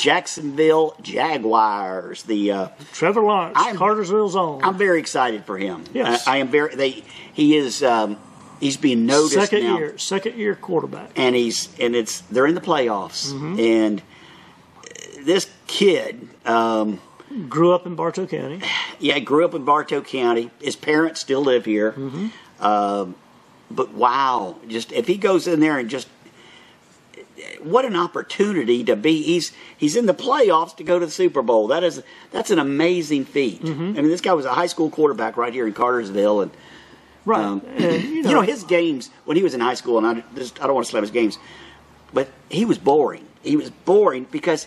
Jacksonville Jaguars. The uh, Trevor Lawrence, I'm- Cartersville's own. I'm very excited for him. Yes. I, I am very. They he is um, he's being noticed second now, year, second year quarterback. and he's and it's they're in the playoffs, Mm-hmm. and this kid. Um, Grew up in Bartow County. yeah, grew up in Bartow County. His parents still live here. Mm-hmm. Um, but wow, just if he goes in there and just what an opportunity to be. He's he's in the playoffs to go to the Super Bowl. That is that's an amazing feat. Mm-hmm. I mean, this guy was a high school quarterback right here in Cartersville, and Right. um, and, you know, you know his games when he was in high school. And I just I don't want to slam his games, but he was boring. He was boring because.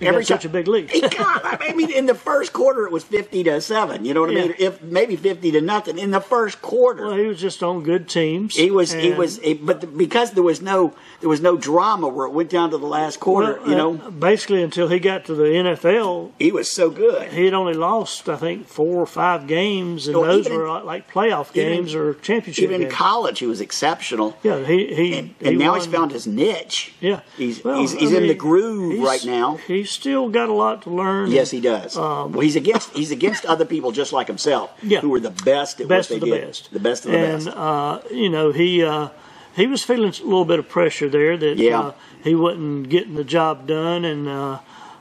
He Every such a big lead. he got, I mean, in the first quarter, it was 50 to 7. You know what I mean? If Maybe 50 to nothing. In the first quarter, Well, he was just on good teams. he was, he was, he, but the, because there was no, there was no drama where it went down to the last quarter, well, you uh, know, basically until he got to the NFL, he was so good. he had only lost I think four or five games, and Well, those even in- were like playoff even- games or championship Even in college, he was exceptional. yeah, he he And, he and now he's found his niche. Yeah, He's, Well, he's, he's I in the groove right now. He's still got a lot to learn. Yes, he does. Um, well, he's against he's against other people just like himself, Yeah. who are the best at best what of they the did. best, The best of the and, best. uh, you know, he uh, he was feeling a little bit of pressure there that Yeah. uh, he wasn't getting the job done, and uh,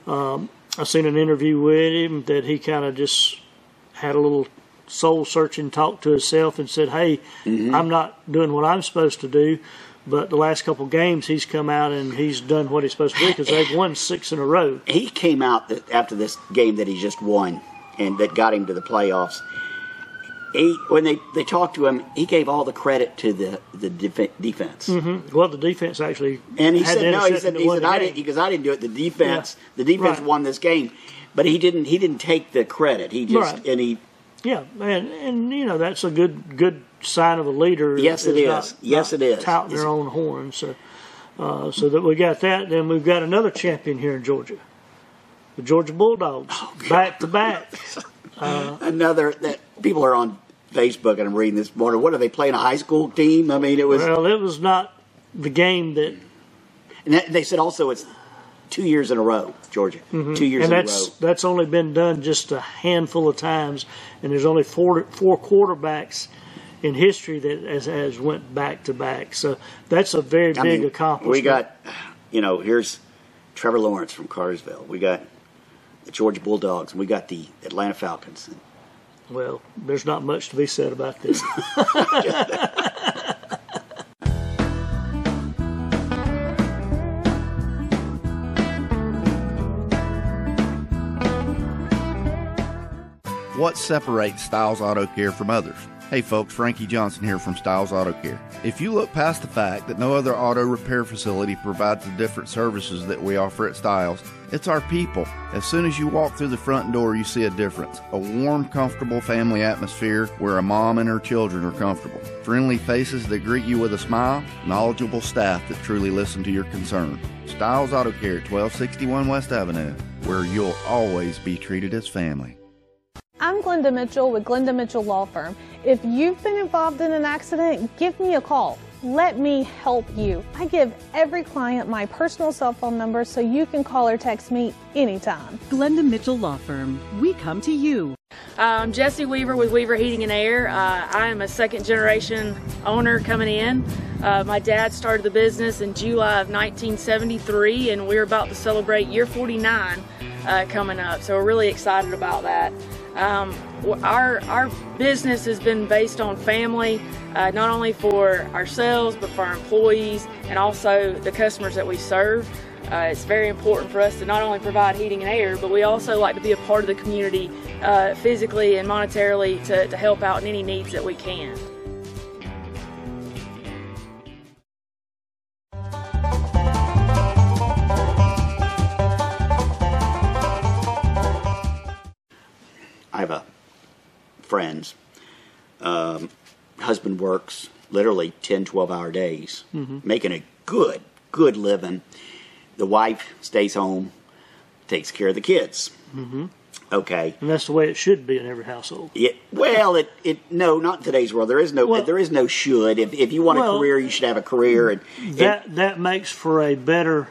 um, I seen an interview with him that he kind of just had a little soul searching talk to himself and said, "Hey, Mm-hmm. I'm not doing what I'm supposed to do." But the last couple games, he's come out and he's done what he's supposed to do because they've won six in a row. he came out after this game that he just won and that got him to the playoffs. He, when they, they talked to him, he gave all the credit to the the def- defense, mm-hmm. Well, the defense actually and he said no. He said he said I didn't because I didn't do it. The defense Yeah. the defense Right. won this game, but he didn't he didn't take the credit. He just Right. and he Yeah, and and you know that's a good good sign of a leader. Yes, it not- Yes, not it is. Touting their own horn. So, uh, so that we got that. Then we've got another champion here in Georgia, the Georgia Bulldogs, Oh, back to back. another that people are on Facebook and I'm reading this morning. What are they playing a high school team? I mean, it was Well, it was not the game that, and that, they said also it's two years in a row, Georgia, two years Mm-hmm. and in a that's row. that's only been done just a handful of times, and there's only four four quarterbacks in history that has, has went back to back. So that's a very I big mean, accomplishment. We got, you know, here's Trevor Lawrence from Cartersville. We got the Georgia Bulldogs, and we got the Atlanta Falcons. Well, there's not much to be said about this. What separates Styles Auto Care from others? Hey folks, Frankie Johnson here from Styles Auto Care. If you look past the fact that no other auto repair facility provides the different services that we offer at Styles, it's our people. As soon as you walk through the front door, you see a difference. A warm, comfortable family atmosphere where a mom and her children are comfortable. Friendly faces that greet you with a smile, knowledgeable staff that truly listen to your concern. Styles Auto Care at 1261 West Avenue, where you'll always be treated as family. I'm Glenda Mitchell with Glenda Mitchell Law Firm. If you've been involved in an accident, give me a call. Let me help you. I give every client my personal cell phone number so you can call or text me anytime. Glenda Mitchell Law Firm. We come to you. I'm Jesse Weaver with Weaver Heating and Air. Uh, I am a second generation owner coming in. Uh, my dad started the business in July of 1973, and we're about to celebrate year 49 uh, coming up. So we're really excited about that. Um, our our business has been based on family, uh, not only for ourselves but for our employees and also the customers that we serve. Uh, it's very important for us to not only provide heating and air, but we also like to be a part of the community uh, physically and monetarily to, to help out in any needs that we can. Friends. Um, husband works literally 10, 12 hour days, making a good, good living. The wife stays home, takes care of the kids. Mm-hmm. Okay. and that's the way it should be in every household. Yeah, well, it, it no, not in today's world. There is no Well- there is no should. If if you want Well, a career, you should have a career. And, and That that makes for a better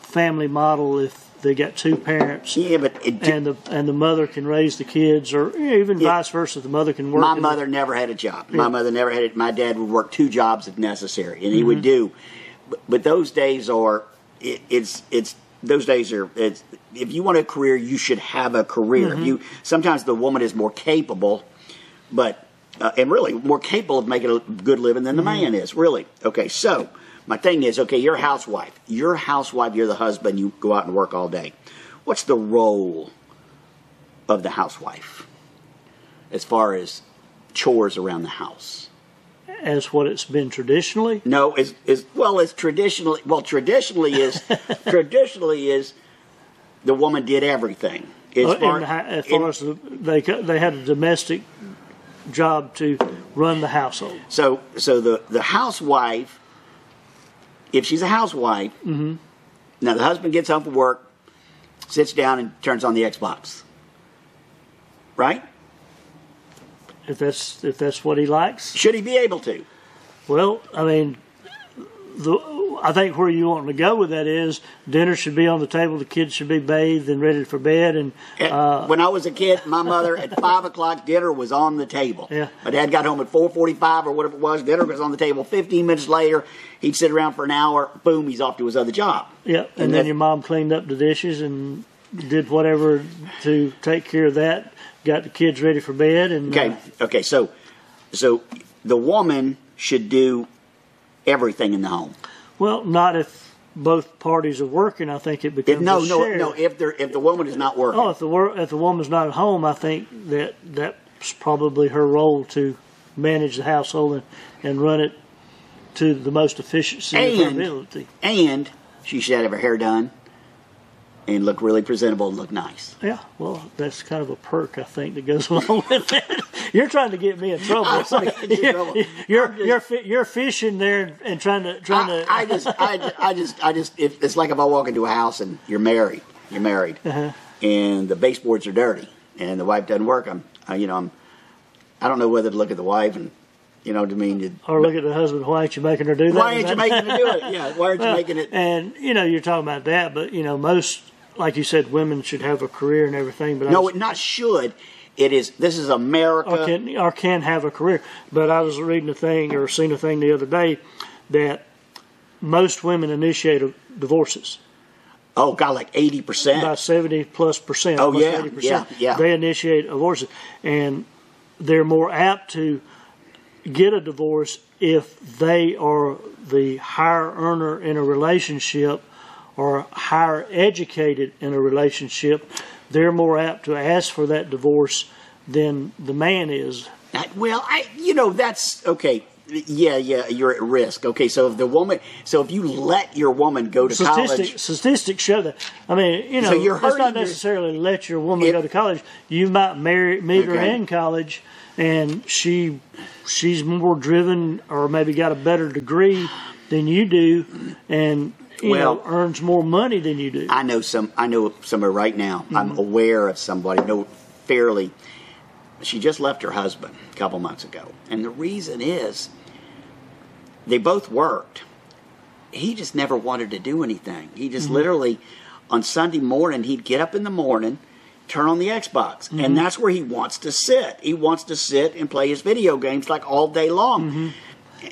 family model if they got two parents, Yeah, but it, and the and the mother can raise the kids, or even Yeah. vice versa. The mother can work. my in the- mother never had a job. My mother never had it. My dad would work two jobs if necessary, and he Mm-hmm. would do. But, but those days are it, it's it's those days are it's if you want a career, you should have a career. Mm-hmm. If you sometimes the woman is more capable, but uh, and really more capable of making a good living than the Mm-hmm. man is. Really, okay. So my thing is, okay, you're a housewife. You're a housewife. You're the husband. You go out and work all day. What's the role of the housewife as far as chores around the house? as what it's been traditionally. No, is is well, it's traditionally well traditionally is traditionally is the woman did everything. As Uh, far, in as far in- as the, they they had a domestic job to run the household. so so the the housewife, if she's a housewife, Mm-hmm. now the husband gets home from work, sits down and turns on the Xbox, right? If that's if that's what he likes. Should he be able to? Well, I mean, the I think where you want to go with that is dinner should be on the table, the kids should be bathed and ready for bed, and uh, when I was a kid, my mother at five o'clock dinner was on the table. Yeah. My dad got home at four forty-five or whatever it was. Dinner was on the table. Fifteen minutes later, he'd sit around for an hour. Boom, he's off to his other job. yeah, and, and then your mom cleaned up the dishes and did whatever to take care of that. Got the kids ready for bed, and Okay, uh, okay. So, so the woman should do everything in the home. Well, not if both parties are working. I think it becomes If, no, no, shared- no. If there, if the woman is not working, Oh, if the wor- if the woman's not at home, I think that that's probably her role to manage the household and, and run it to the most efficiency of her And- ability. and she should have her hair done and look really presentable and look nice. Yeah, well, that's kind of a perk I think that goes along with it. You're trying to get me in trouble. I'm It's like not getting you trouble. you're just- you're you're fishing there and trying to trying I, to. I just, I, I just, I just. If, it's like if I walk into a house and you're married, you're married, Uh-huh. and the baseboards are dirty, and the wife doesn't work. I'm, I, you know, I'm. I don't know whether to look at the wife and, you know, what I mean, to- or look at the husband. Why aren't you making her do that? why aren't you making it do it? Yeah, why aren't you making it? And you know, you're talking about that, but you know, most like you said, women should have a career and everything. But I No, was- it not should. It is. This is America. or can or can have a career. But I was reading a thing or seen a thing the other day that most women initiate divorces Oh God, like eighty by percent. seventy plus percent. Oh, almost yeah, 80%, yeah, yeah. They initiate divorces, and they're more apt to get a divorce if they are the higher earner in a relationship or higher educated in a relationship. They're more apt to ask for that divorce than the man is. Uh, well, I, you know, that's okay. Yeah, yeah, you're at risk. Okay, so if the woman, so if you let your woman go to Statistics, college, statistics show that. I mean, you know, So you're it's not hurting your- necessarily let your woman It- go to college. You might marry, meet her in college, and she she's more driven, or maybe got a better degree than you do, and you know Well- earns more money than you do. I know some. I know somebody right now. Mm-hmm. I'm aware of somebody. Know fairly. She just left her husband a couple months ago, and the reason is they both worked. He just never wanted to do anything. He Mm-hmm. just literally on Sunday morning he'd get up in the morning, turn on the Xbox, Mm-hmm. and that's where he wants to sit. He wants to sit and play his video games like all day long.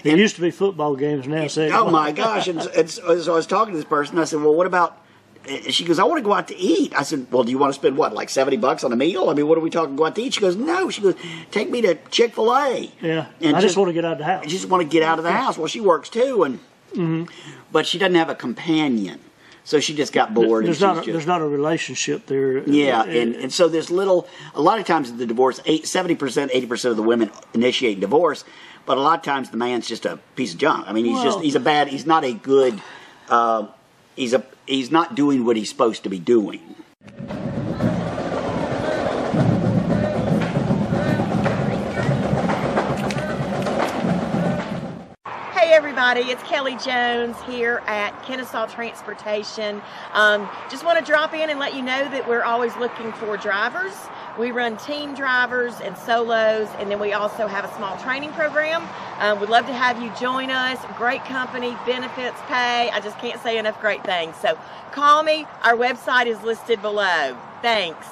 It used to be football games now. Say, Oh my gosh! And, and so I was talking to this person. I said, "Well, what about?" and She goes, "I want to go out to eat." I said, "Well, do you want to spend what, like seventy bucks on a meal? I mean, what are we talking? Go out to eat?" She goes, "No." She goes, "Take me to Chick Fil A." Yeah, And I just want to get out of the house. I just want to get out of the house. Well, she works too, and Mm-hmm. but she doesn't have a companion, so she just got bored. There's not a, just, there's not a relationship there. yeah, and, and so there's little. A lot of times the divorce, 70%, 80% of the women initiate divorce, but a lot of times the man's just a piece of junk. I mean, he's just he's a bad. He's not a good. Uh, he's a he's not doing what he's supposed to be doing. Everybody, it's Kelly Jones here at Kennesaw Transportation. Um, just want to drop in and let you know that we're always looking for drivers We run team drivers and solos, and then we also have a small training program. Um, we'd love to have you join us. Great company, benefits, pay. I just can't say enough great things. So call me. Our website is listed below. Thanks.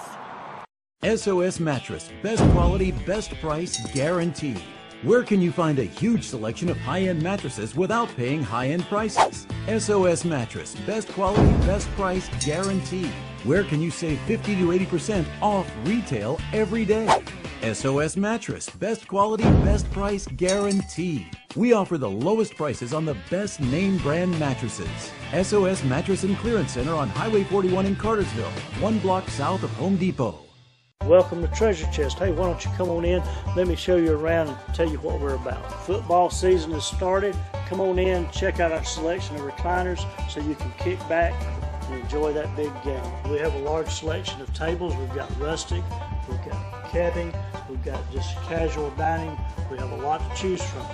SOS Mattress. Best quality, best price, guaranteed. Where can you find a huge selection of high end mattresses without paying high end prices? SOS Mattress. Best quality, best price, guaranteed. Where can you save 50 to 80% off retail every day? SOS Mattress. Best quality, best price, guaranteed. We offer the lowest prices on the best name brand mattresses. SOS Mattress and Clearance Center on Highway 41 in Cartersville, one block south of Home Depot. Welcome to Treasure Chest. Hey, why don't you come on in? Let me show you around and tell you what we're about. Football season has started. Come on in, check out our selection of recliners so you can kick back and enjoy that big game. We have a large selection of tables. We've got rustic, we've got cabin, we've got just casual dining. We have a lot to choose from.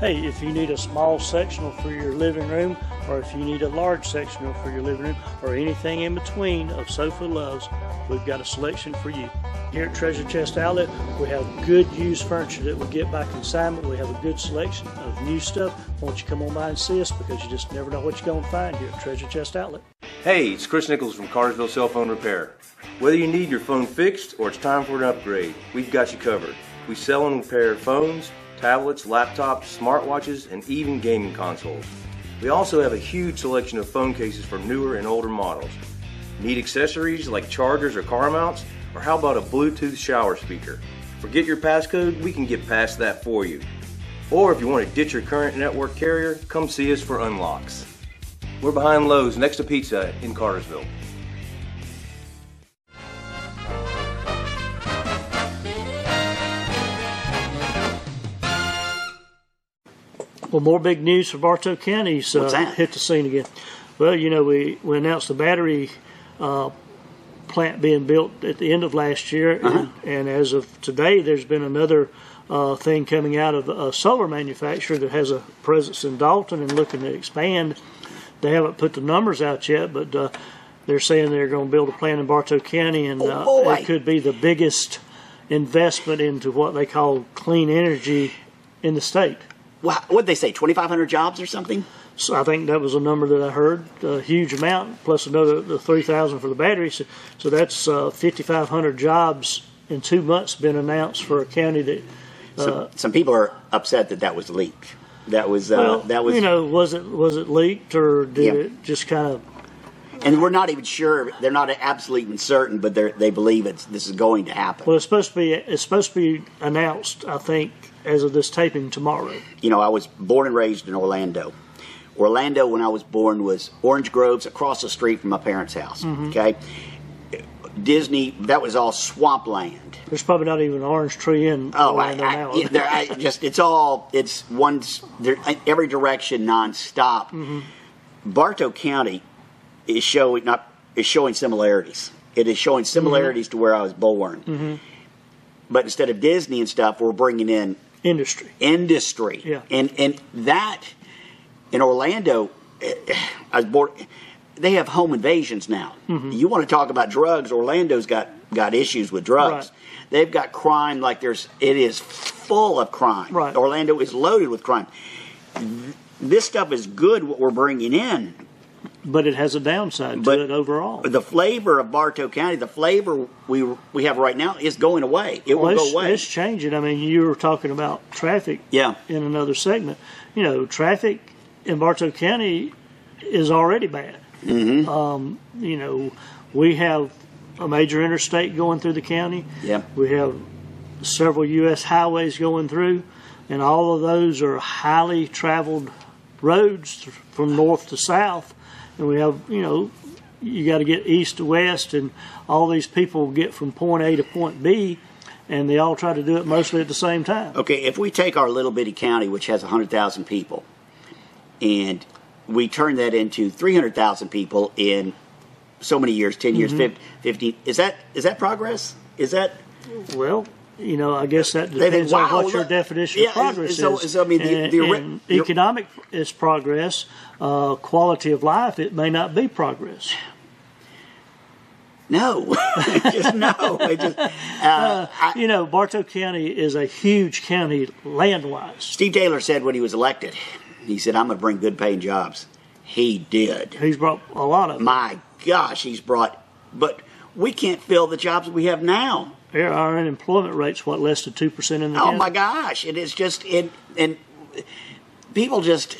Hey, if you need a small sectional for your living room, or if you need a large sectional for your living room, or anything in between of sofa loves, we've got a selection for you. Here at Treasure Chest Outlet, we have good used furniture that we get by consignment. We have a good selection of new stuff. Why don't you come on by and see us because you just never know what you're going to find here at Treasure Chest Outlet. Hey, it's Chris Nichols from Cartersville Cell Phone Repair. Whether you need your phone fixed or it's time for an upgrade, we've got you covered. We sell and repair phones, tablets, laptops, smartwatches, and even gaming consoles. We also have a huge selection of phone cases for newer and older models. Need accessories like chargers or car mounts? Or how about a Bluetooth shower speaker? Forget your passcode, we can get past that for you. Or if you want to ditch your current network carrier, come see us for unlocks. We're behind Lowe's next to Pizza in Cartersville. Well, more big news for Bartow County's uh, What's that? hit the scene again. Well, you know, we, we announced the battery uh, plant being built at the end of last year, Uh-huh. and, and as of today, there's been another uh, thing coming out of a solar manufacturer that has a presence in Dalton and looking to expand. They haven't put the numbers out yet, but uh, they're saying they're going to build a plant in Bartow County, and Oh, uh, it could be the biggest investment into what they call clean energy in the state. Wow, what'd they say? 2,500 jobs or something? So I think that was a number that I heard, a huge amount, plus another the three thousand for the battery. So, so that's uh, fifty five hundred jobs in two months been announced for a county that. Some, some people are upset that that was leaked. That was uh, well, that was, you know, was it was it leaked or did Yeah. it just kind of? and we're not even sure. They're not absolutely certain, but they they believe it's this is going to happen. Well, it's supposed to be it's supposed to be announced. I think as of this taping tomorrow. you know, I was born and raised in Orlando. Orlando, when I was born, was Orange Groves across the street from my parents' house. Mm-hmm. Okay, Disney, that was all swampland. There's probably not even an orange tree in Oh, I, Orlando I, now. yeah, there, I just it's all it's one there every direction nonstop. Mm-hmm. Bartow County is showing not is showing similarities. It is showing similarities to where I was born. Mm-hmm. But instead of Disney and stuff, we're bringing in Industry. industry. Yeah. And and that in Orlando, eh, I was born. They have home invasions now. Mm-hmm. You want to talk about drugs? Orlando's got got issues with drugs. Right. They've got crime like there's. It is full of crime. Right. Orlando is loaded with crime. This stuff is good. What we're bringing in, But it has a downside to But- it overall. the flavor of Bartow County, the flavor we we have right now is going away. It Well, will go away. it's changing. I mean, you were talking about traffic Yeah. in another segment. You know, traffic in Bartow County is already bad. Mm-hmm. Um, you know, we have a major interstate going through the county. Yeah. We have several U.S. highways going through, and all of those are highly traveled roads from north to south. And we have, you know, you got to get east to west, and all these people get from point A to point B, and they all try to do it mostly at the same time. Okay, if we take our little bitty county, which has 100,000 people, and we turn that into 300,000 people in so many years 10 years, Mm-hmm. 50, 15, is that is that progress? Is that Well, you know, I guess that depends on wow, what your definition yeah, of progress is. so, I mean, the- and, the and the- economic is progress. Uh, quality of life, it may not be progress. No, just no. Just, uh, I, You know, Bartow County is a huge county land-wise. Steve Taylor said when he was elected, he said, "I'm going to bring good paying jobs." He did. He's brought a lot of. My gosh, he's brought. But we can't fill the jobs we have now. Our- Our unemployment rate's what less than two percent in the Oh county. my gosh! It is just it, and people just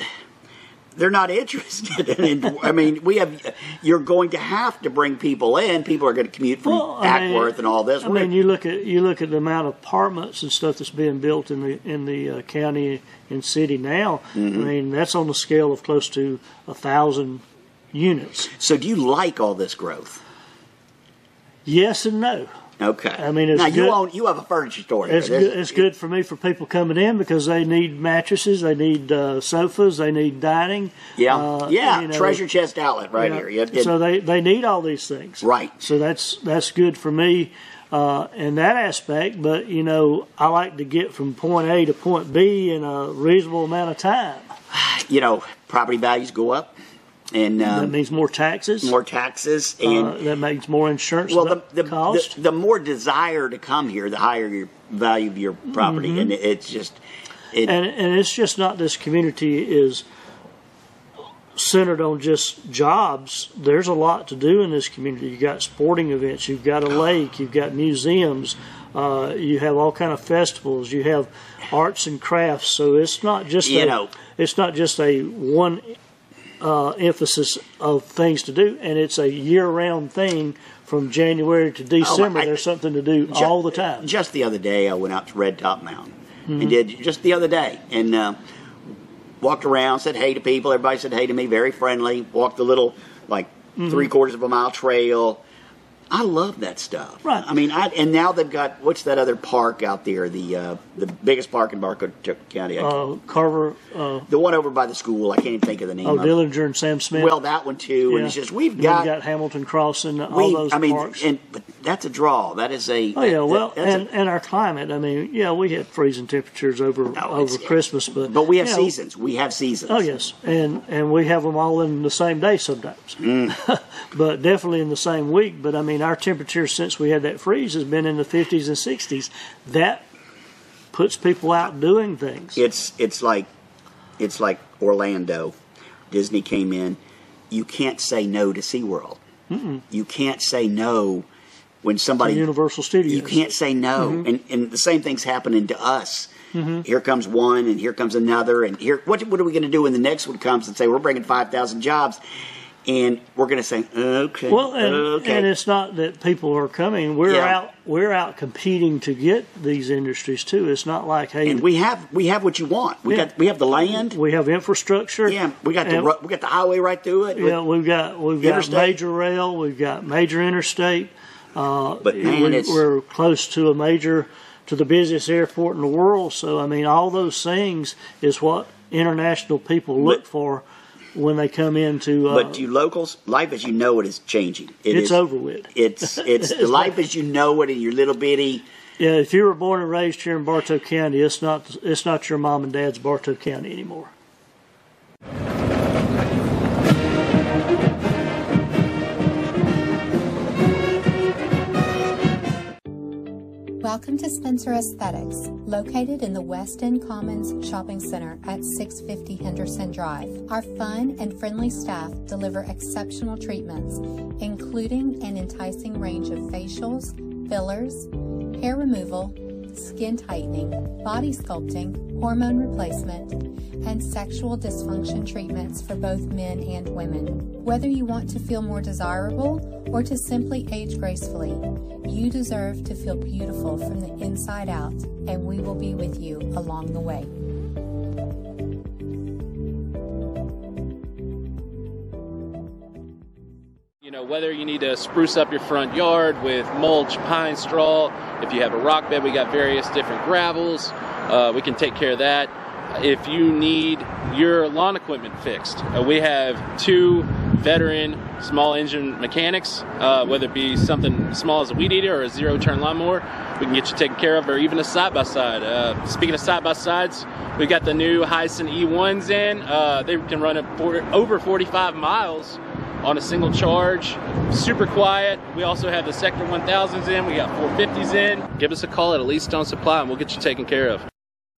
they're not interested in. I mean, we have. You're going to have to bring people in. People are going to commute from Well, mean, and all this. I We're- mean, you look at you look at the amount of apartments and stuff that's being built in the in the uh, county and city now. Mm-hmm. I mean, that's on the scale of close to a thousand units. so, do you like all this growth? Yes and no. Okay. I mean, it's now you good- own you have a furniture store. It's there. good, it's good for me for people coming in because they need mattresses, they need uh, sofas, they need dining. Yeah, uh, yeah. you know, Treasure chest outlet right here. It- it- so they, they need all these things. Right. So that's that's good for me uh, in that aspect. But you know, I like to get from point A to point B in a reasonable amount of time. you know, property values go up, and that um, means more taxes. more taxes, and uh, that means more insurance. well, the the, the the more desire to come here, the higher your value of your property, and it's just it. Mm-hmm. and and it's just not this community is centered on just jobs. There's a lot to do in this community. You've got sporting events, you've got a lake, you've got museums, uh, you have all kind of festivals, you have arts and crafts. So it's not just You a, know. it's not just a one uh, emphasis of things to do, and it's a year-round thing. From January to December, Oh, I- there's something to do Ju- all the time. Just the other day, I went out to Red Top Mountain Mm-hmm. and did just the other day, and uh, walked around, said hey to people. Everybody said hey to me, very friendly. Walked the little like Mm-hmm. three quarters of a mile trail. I love that stuff. Right. I mean, I, and now they've got what's that other park out there? The uh, the biggest park in Bartow County. Uh, Carver, uh, the one over by the school. I can't even think of the name. oh. Dellinger and Sam Smith. Well, that one too. Yeah. And it's just we've got you got Hamilton Crossing, all we. those I mean, parks. and but that's a draw. That is a. oh yeah, that- well, that's a- and, and our climate. I mean, yeah, we had freezing temperatures over No, over Christmas, but But we have you know, seasons. We have seasons. Oh yes, and and we have them all in the same day sometimes, Mm. but definitely in the same week. But I mean, our temperature since we had that freeze has been in the 50s and 60s. That puts people out doing things. It's it's like it's like Orlando. Disney came in. You can't say no to SeaWorld. You can't say no when somebody Universal Studios. you can't say no. Mm-hmm. And and the same thing's happening to us. Here comes one, and here comes another, and here. What what are we going to do when the next one comes and say we're bringing five thousand jobs, and we're going to say okay, Well, and, okay. and it's not that people are coming. We're Yeah. out. We're out competing to get these industries too. It's not like hey, and we have we have what you want. We Yeah. got we have the land. we have infrastructure. Yeah, we got the and- ro- we got the highway right through it. Yeah, we've got we've got major rail, we've got major interstate. Uh, But we, it's we're close to a major, to the busiest airport in the world. So I mean, all those things is what international people look But- for when they come into. Uh, But to you locals, life as you know it is changing. It it's is- over with. It's it's the life as you know it in your little bitty. Yeah, if you were born and raised here in Bartow County, it's not it's not your mom and dad's Bartow County anymore. Welcome to Spencer Aesthetics, located in the West End Commons Shopping Center at 650 Henderson Drive. Our fun and friendly staff deliver exceptional treatments, including an enticing range of facials, fillers, hair removal, skin tightening, body sculpting, hormone replacement, and sexual dysfunction treatments for both men and women. Whether you want to feel more desirable or to simply age gracefully, you deserve to feel beautiful from the inside out, and we will be with you along the way. Whether you need to spruce up your front yard with mulch, pine straw, if you have a rock bed, we got various different gravels. Uh, we can take care of that. If you need your lawn equipment fixed, uh, we have two veteran small engine mechanics, uh, whether it be something small as a weed eater or a zero turn lawnmower, we can get you taken care of, or even a side by side. Speaking of side by sides, we got the new Hisun E1s in. Uh, they can run over 45 miles on a single charge. Super quiet. We also have the Sector 1000s in. We got 450s in. Give us a call at Elite Stone Supply and we'll get you taken care of.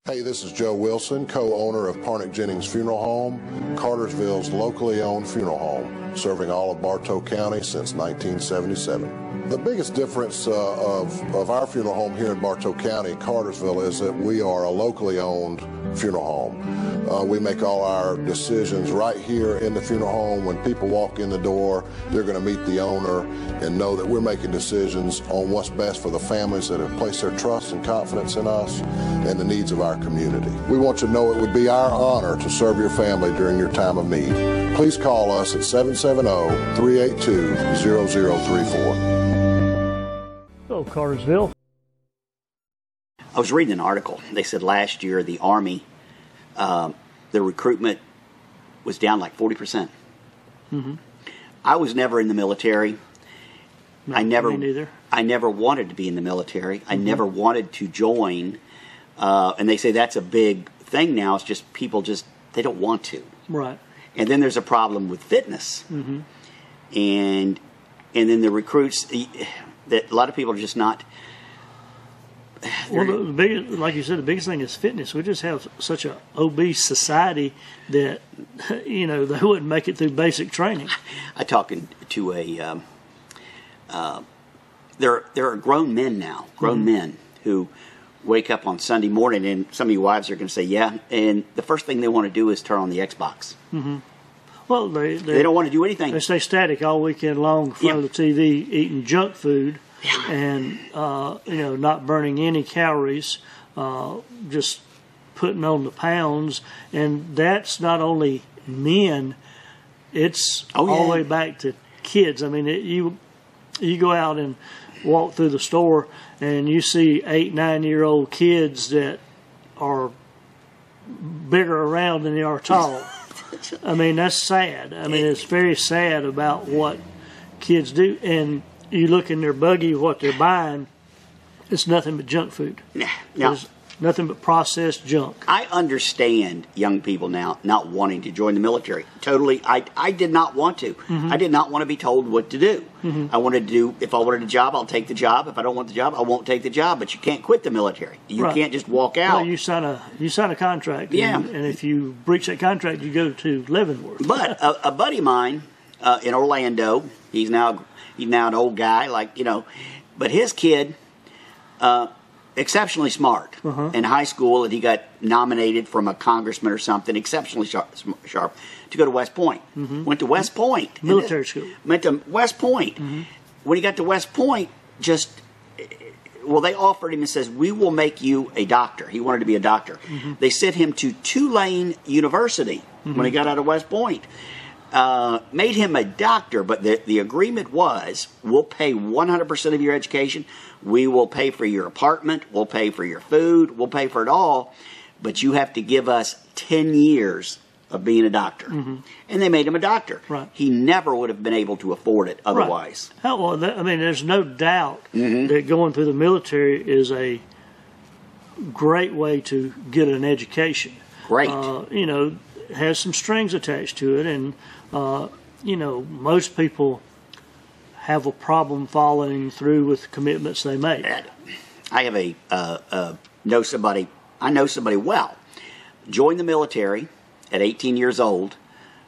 Hey, this is Joe Wilson, co-owner of Parnick Jennings Funeral Home, Cartersville's locally owned funeral home, serving all of Bartow County since 1977. The biggest difference uh, of, of our funeral home here in Bartow County, Cartersville, is that we are a locally owned funeral home. Uh, we make all our decisions right here in the funeral home. When people walk in the door, they're going to meet the owner and know that we're making decisions on what's best for the families that have placed their trust and confidence in us and the needs of our community. We want you to know it would be our honor to serve your family during your time of need. Please call us at 770 382 0034. Cartersville. I was reading an article. They said last year the Army, um, the recruitment was down like 40%. percent Mm-hmm. I was never in the military. I never, me neither. I never wanted to be in the military. I Mhm. never wanted to join. Uh, and they say that's a big thing now. It's just people just they don't want to. Right. And then there's a problem with fitness, Mm-hmm. and and then the recruits that a lot of people are just not. Well, the, the big, like you said, the biggest thing is fitness. We just have such a obese society that you know they wouldn't make it through basic training. I talking to a um, uh, there there are grown men now, grown Mhm. men who wake up on Sunday morning, and some of your wives are going to say, "Yeah," and the first thing they want to do is turn on the Xbox. hmm Well, they, they They don't want to do anything. They stay static all weekend long in front of the TV, eating junk food, and uh, you know not burning any calories, uh, just putting on the pounds, and that's not only men; it's Oh, all the way back to kids. I mean, it, you you go out and walk through the store, and you see eight, nine year old kids that are bigger around than they are tall. I mean, that's sad. I mean, it's very sad about what kids do. And you look in their buggy, what they're buying, it's nothing but junk food. Now, It's nothing but processed junk. I understand young people now not wanting to join the military. Totally, I, I did not want to. Mhm. I did not want to be told what to do. Mhm. I wanted to do, if I wanted a job, I'll take the job. If I don't want the job, I won't take the job. But you can't quit the military. You Right. can't just walk out. Well, you sign a you sign a contract. Yeah. And, and if you breach that contract, you go to Leavenworth. But a, a buddy of mine uh, in Orlando, he's now he's now an old guy, like you know, but his kid, uh, exceptionally smart Uh-huh. in high school, and he got nominated from a congressman or something, exceptionally sharp, sharp to go to West Point. Mhm. Went to West Point, Military school. went to West Point. When he got to West Point, just well, they offered him and says, "We will make you a doctor." He wanted to be a doctor. They sent him to Tulane University when he Mhm. got out of West Point. Uh, made him a doctor, but the, the agreement was we'll pay 100% of your education. We will pay for your apartment. We'll pay for your food. We'll pay for it all. But you have to give us 10 years of being a doctor. Mhm. And they made him a doctor. Right. He never would have been able to afford it otherwise. Hell, well, I mean, there's no doubt Mm-hmm. that going through the military is a great way to get an education. Great. Uh, you know, has some strings attached to it, and uh, you know, most people have a problem following through with commitments they make. I have a uh, uh, know somebody. I know somebody well. Joined the military at 18 years old.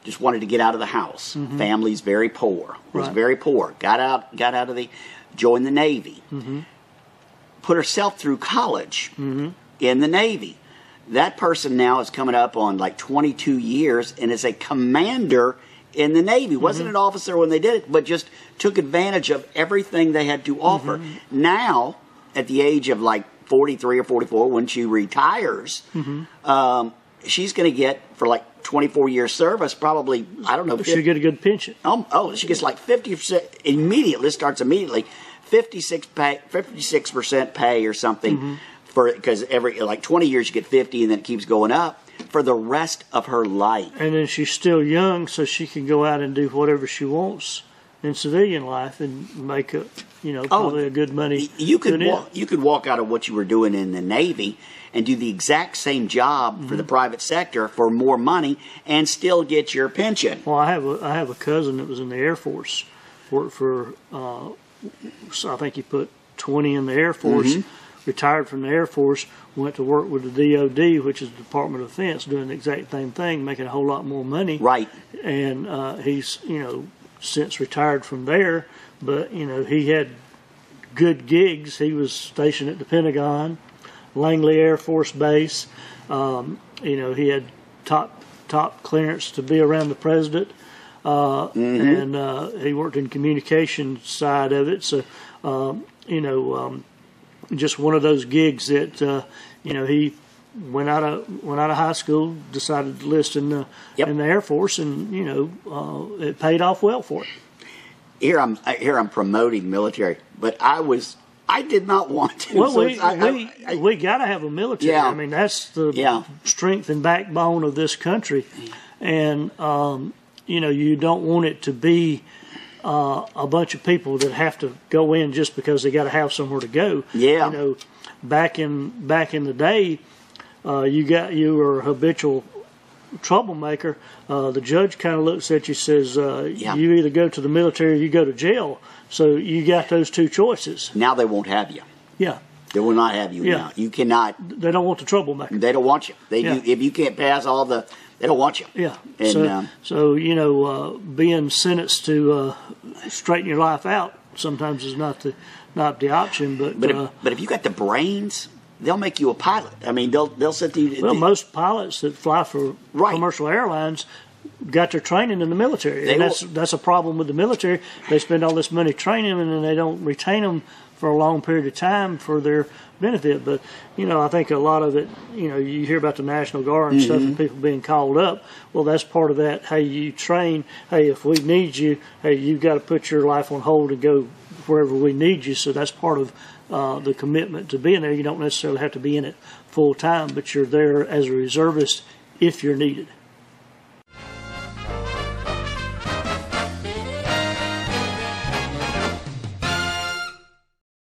Just wanted to get out of the house. Mhm. Family's very poor. Was Right. very poor. Got out. Got out of the. Joined the Navy. Mm-hmm. Put herself through college Mm-hmm. in the Navy. That person now is coming up on like 22 years and is a commander in the Navy. Wasn't an officer when they did it, but just took advantage of everything they had to offer. Now, at the age of like 43 or 44, when she retires, Mm-hmm. um, she's going to get for like 24 years service, probably, I don't know. She'll get a good pension. Oh, oh, she gets like 50% immediately, this starts immediately, 56 pay, 56% pay or something Mhm. For, because every, like 20 years you get 50 and then it keeps going up for the rest of her life. And then she's still young, so she can go out and do whatever she wants in civilian life and make a, you know, Oh, probably a good money. You could walk, you could walk out of what you were doing in the Navy and do the exact same job for Mm-hmm. the private sector for more money and still get your pension. Well, I have a I have a cousin that was in the Air Force, worked for. Uh, so I think he put twenty in the Air Force, Mhm. Retired from the Air Force, went to work with the DoD, which is the Department of Defense, doing the exact same thing, making a whole lot more money. Right. And uh, he's you know since retired from there, but you know he had good gigs. He was stationed at the Pentagon, Langley Air Force Base. Um, you know, he had top top clearance to be around the president, uh, Mhm. and uh, he worked in communication side of it. So, um, you know, um, just one of those gigs that uh, you know he went out of went out of high school, decided to list in the in the Air Force, and you know, uh, it paid off well for him. Here I'm here I'm promoting military, but I was I did not want to. Well, So we, I- we, we got to have a military. Yeah. I mean, that's the Yeah. strength and backbone of this country. And, um, you know, you don't want it to be uh, a bunch of people that have to go in just because they got to have somewhere to go. Yeah. You know, back in back in the day, uh, you got you were a habitual troublemaker. Uh, the judge kind of looks at you, says, uh, Yeah. "You either go to the military or you go to jail." So you got those two choices. now they won't have you. Yeah. They will not have you Yeah. now. You cannot. They don't want the troublemaker. They don't want you. They Yeah. you, if you can't pass all the, they don't want you. Yeah. And so, um, so you know, uh, being sentenced to uh, straighten your life out sometimes is not the not the option. But, but if, uh, but if you got the brains, they'll make you a pilot. I mean, they'll they'll sit you. well, most pilots that fly for commercial airlines got their training in the military, and that's will- that's a problem with the military. They spend all this money training them, and then they don't retain them for a long period of time for their benefit. But you know, I think a lot of it, you know, you hear about the National Guard and stuff, Mm-hmm. and people being called up. Well, that's part of that. Hey, you train. Hey, if we need you, hey, you've got to put your life on hold and go wherever we need you. So that's part of uh, the commitment to being there. You don't necessarily have to be in it full time, but you're there as a reservist if you're needed.